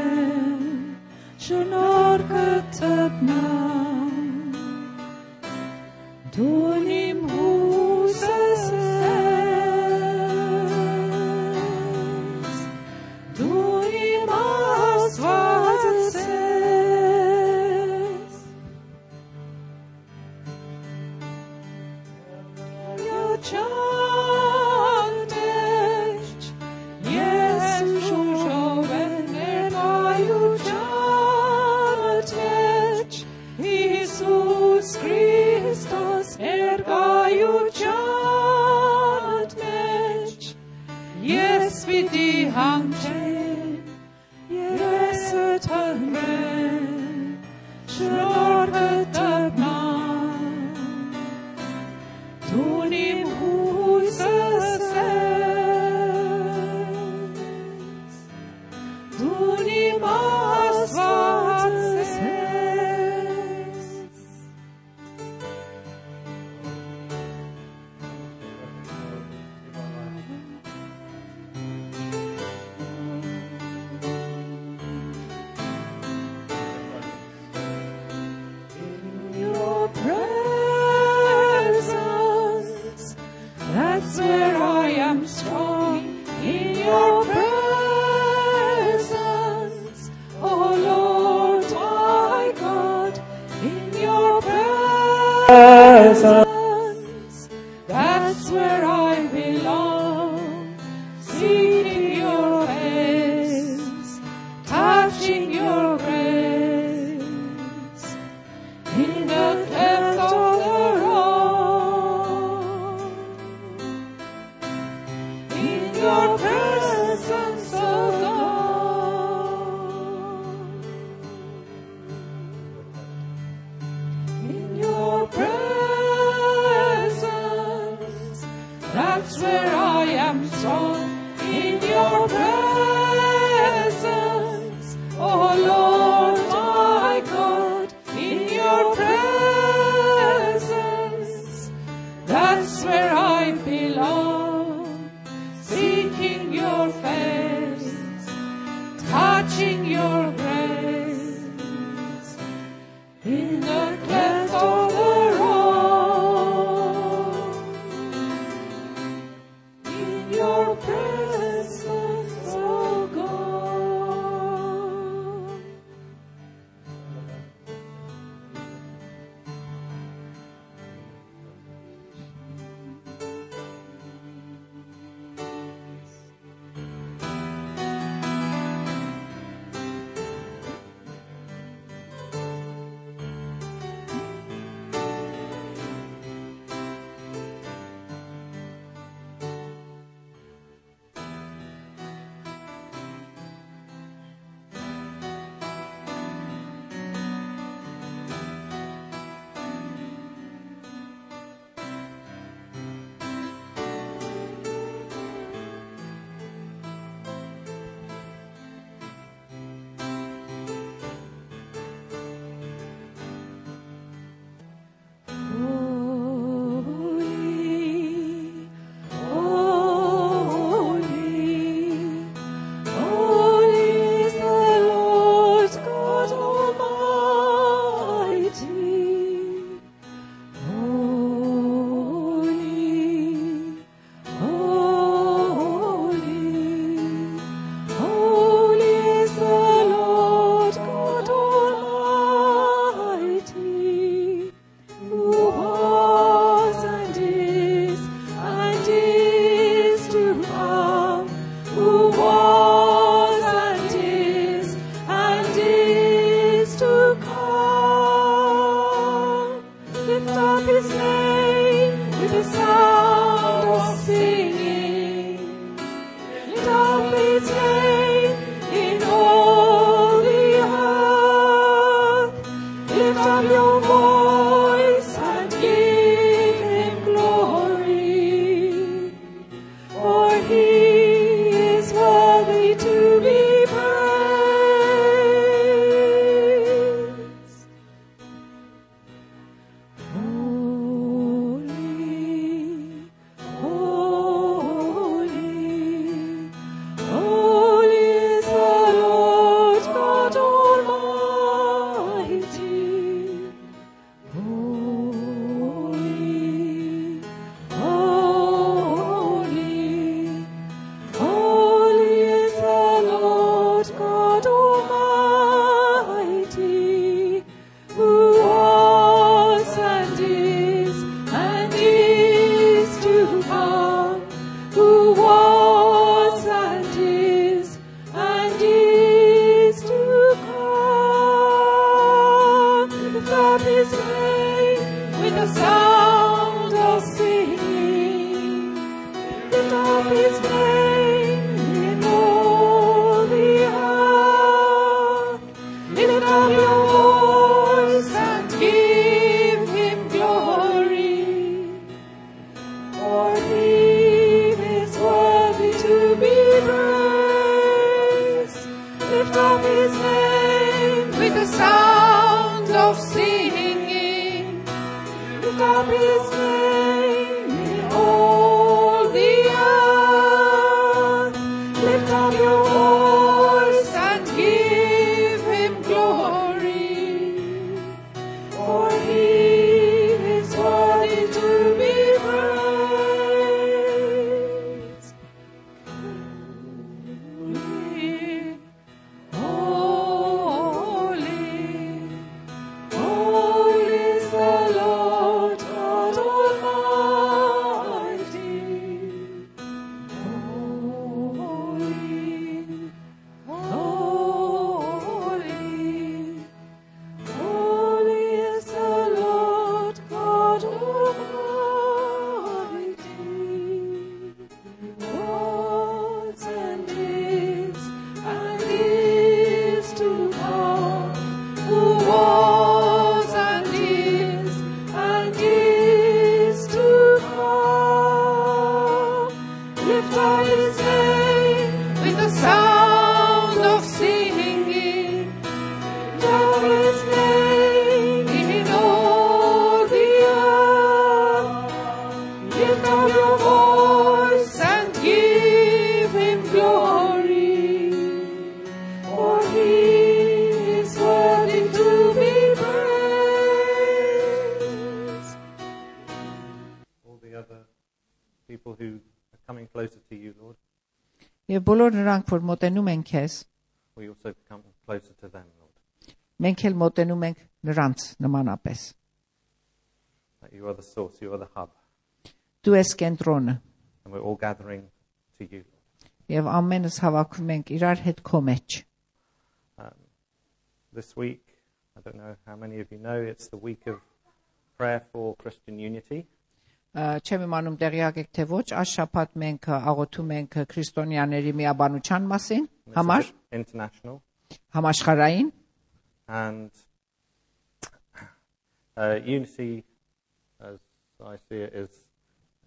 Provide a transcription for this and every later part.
pandren, shenor katabnam. Ergaju čanteć, jes vidi Seeking abres բոլոր նրանք, որ մոտենում են քեզ, we also come closer to them, Lord. մենք էլ մոտենում ենք նրանց նմանապես։ That you are the source, you are the hub, Դու ես կենտրոնը, and we're all gathering to you. եւ ամենս հավաքում ենք իրար հետ քո մեջ։ Um, this week, I don't know how many of you know, it's the week of prayer for Christian unity. Չեմ իմանում տեղյակ եք թե ոչ, այս շաբաթ մենք աղոթում ենք քրիստոնյաների միաբանության մասին, համար international. համաշխարային And uh, unity, as I see it, is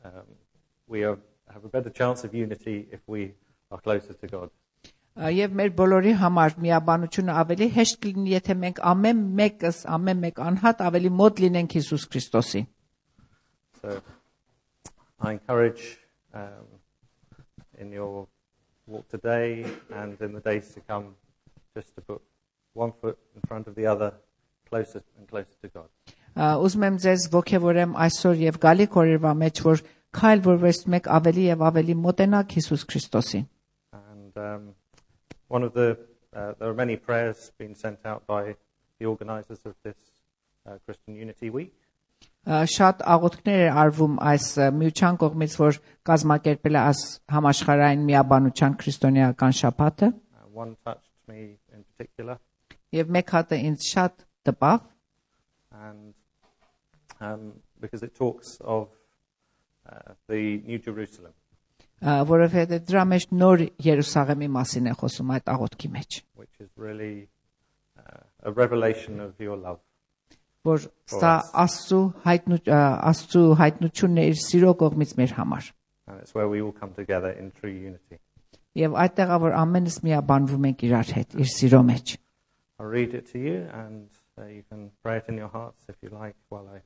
um, we are, have a better chance of unity if we are closer to God. Եւ մեր բոլորի համար միաբանությունը ավելի հեշտ կլինի, եթե մենք ամեն մեկս, ամեն մեկ անհատ ավելի մոտ լինենք Հիսուս Քրիստոսին։ So I encourage um, in your walk today and in the days to come just to put one foot in front of the other, closer and closer to God. Ա, Ուզում եմ ձեզ ողջևորեմ այսօր եւ գալիք օրերվա մեջ, որ քայլ որպես մեկ ավելի եւ ավելի մոտենաք Հիսուս Քրիստոսին։ And um, one of the, uh, there are many prayers being sent out by the organisers of this uh, Christian Unity Week. Շատ աղոթքներ էր արվում այս միության կողմից, որ կազմակերպել է այս համաշխարհային միաբանության քրիստոնեական շաբաթը, Uh, one touched me in particular, եւ մեկ հատը ինձ շատ տպավ, and um, because it talks of uh, the New Jerusalem, ա, որովհետեւ դրա մեջ նոր Երուսաղեմի մասին է խոսում այդ աղոթքի մեջ, which is really uh, a revelation of your love. որ սա Աստծո հայտնու ա, Աստծո հայտնությունն է իր սիրո կողմից մեր համար։ And it's where we all come together in true unity. Եվ այդտեղ ա, որ ամենս միաբանվում ենք իրար հետ, իր սիրո մեջ։ I'll read it to you, and uh, you can pray it in your hearts if you like while I,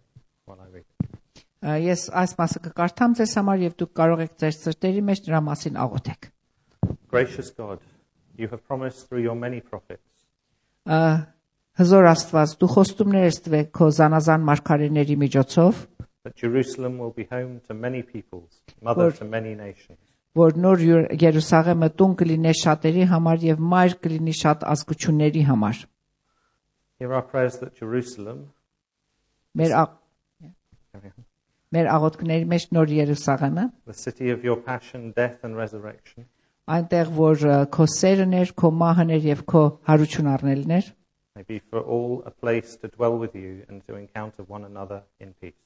while I read it. Ա, Ես այս մասը կկարդամ ձեզ համար եւ դուք կարող եք ձեր սրտերի մեջ դրա մասին աղոթեք։ Gracious God, you have promised through your many prophets Ա, Հզոր Աստված, դու խոստումներ ես տվել քո զանազան մարգարեների միջոցով, that Jerusalem will be home to many peoples, mother to many nations. որ նոր Երուսաղեմը տուն կլինի շատերի համար եւ մայր կլինի շատ ազգությունների համար։ Hear our prayers that Jerusalem, Մեր մեր աղոթքների մեջ նոր Երուսաղեմը, the city of your passion, death, and resurrection, այնտեղ որ քո սերն էր, քո մահն էր եւ քո հարություն առնելն էր, may be for all a place to dwell with you and to encounter one another in peace.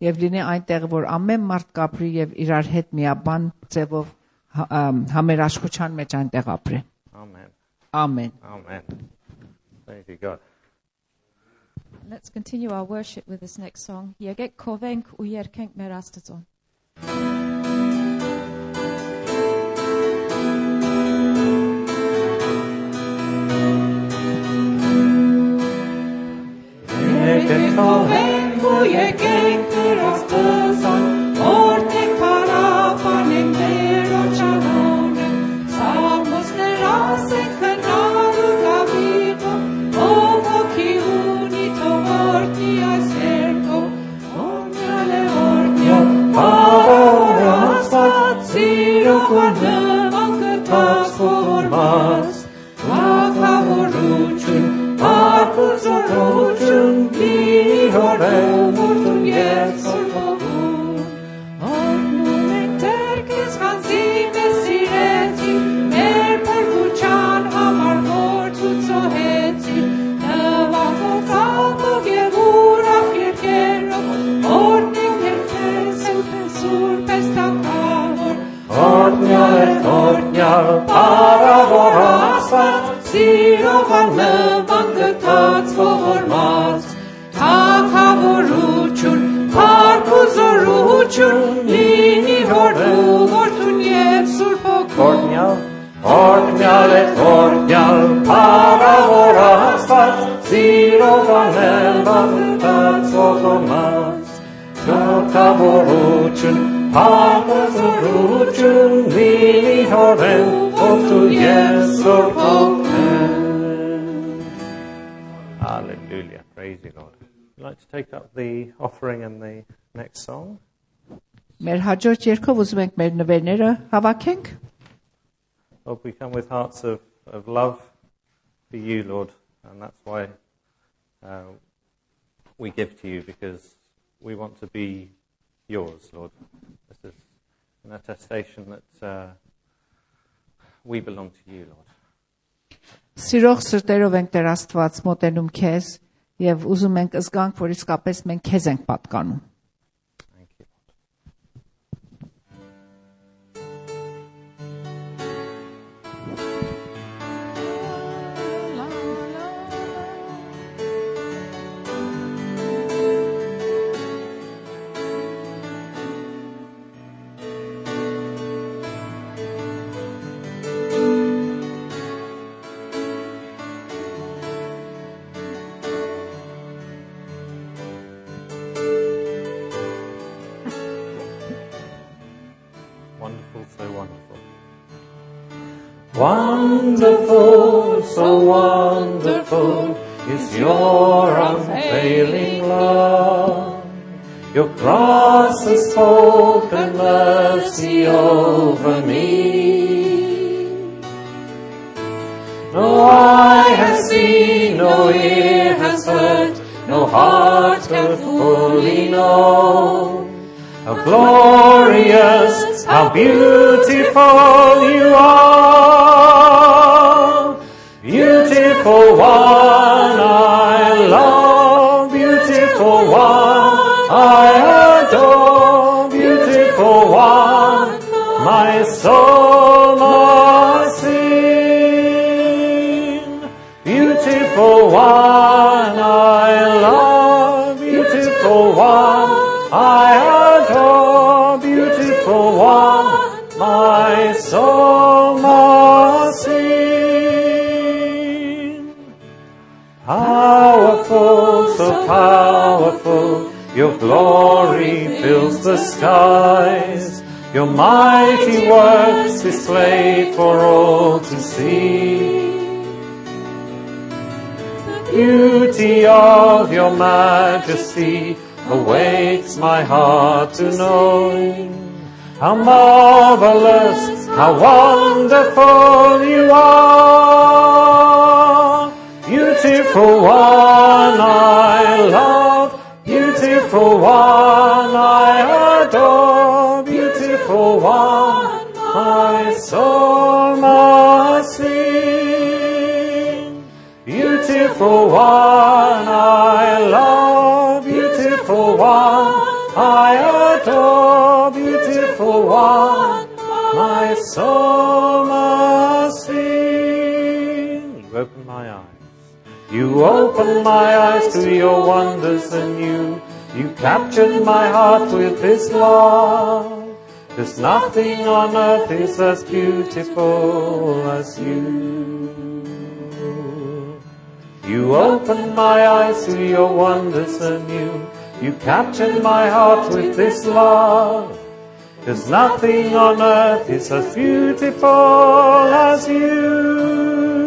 եւ լինի այնտեղ որ ամեն մարդ կապրի եւ իրար հետ միաբան ձևով հա- ամ, համերաշխության մեջ այնտեղ ապրի։ Amen. Ամեն։ Amen. Thank you, God. Let's continue our worship with this next song. Եկեք քովենք ու երգենք մեր Աստծուն։ faith. օրհնյալ է, օրհնյալ, Փառավոր Աստված, սիրով անել բաղթած ողորմած, Թագավորություն, փառքազորություն, լինի հորեն, որդու և սուրբ հոգեն։ Hallelujah, praise you Lord. I'd like to take up the offering and the next song. Մեր հաջորդ երկով ուզում ենք մեր նվերները հավաքենք։ Lord, we come with hearts of, of love for you, Lord, and that's why uh, we give to you because we want to be yours, Lord. This is an attestation that uh, we belong to you, Lord. Սիրող սրտերով ենք Տեր Աստված մոտենում քեզ եւ ուզում ենք զգանք, որ իսկապես մենք քեզ ենք պատկանում։ Wonderful, so wonderful is your unfailing love. Your cross has spoken mercy over me. No eye has seen, no ear has heard, no heart can fully know. How glorious, how beautiful you are. Beautiful one, I love. Beautiful one, Your mighty works displayed for all to see. The beauty of your majesty awakes my heart to know. How marvelous, how wonderful you are. Beautiful one I love, beautiful one Beautiful one I love, beautiful one I adore, beautiful one my soul must sing. You open my eyes. You open my eyes to your wonders anew. You captured my heart with this love. There's nothing on earth is as beautiful as you. You opened my eyes to your wonders anew. You captured my heart with this love. There's nothing on earth is as beautiful as you.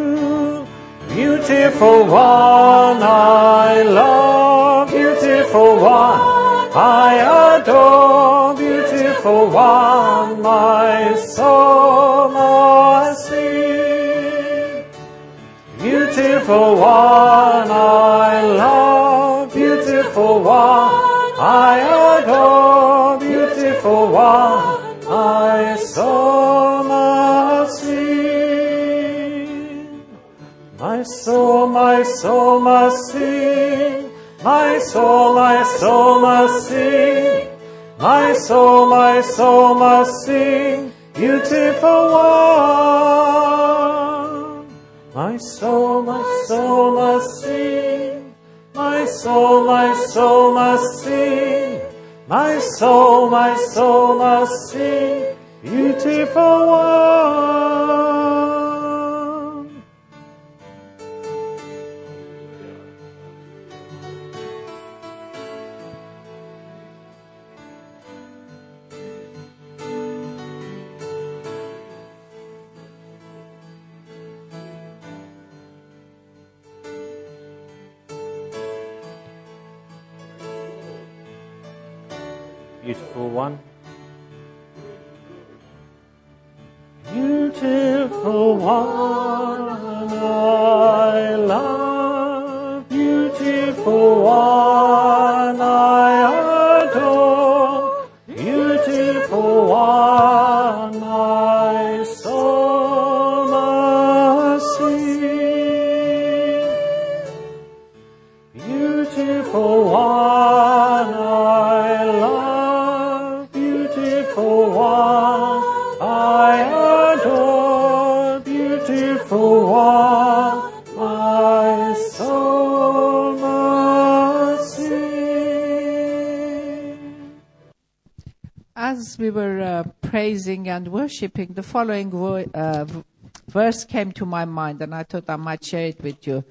Beautiful one I love, beautiful one I adore, beautiful one my soul Beautiful one I love, beautiful one I adore, beautiful one my soul must sing. My soul, my soul must sing. My soul, my soul must sing. My soul, my soul must sing, beautiful one. My soul, my soul must sing. My soul, my soul must sing. My soul, my soul must sing, beautiful one. Beautiful As we were uh, praising and worshiping, the following uh, verse came to my mind, and I thought I might share it with you.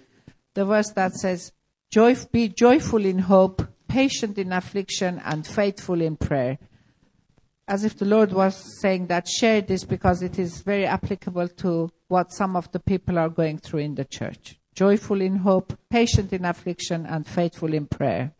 The verse that says, Joy, Be joyful in hope, patient in affliction, and faithful in prayer. As if the Lord was saying that, share this because it is very applicable to what some of the people are going through in the church. Joyful in hope, patient in affliction, and faithful in prayer.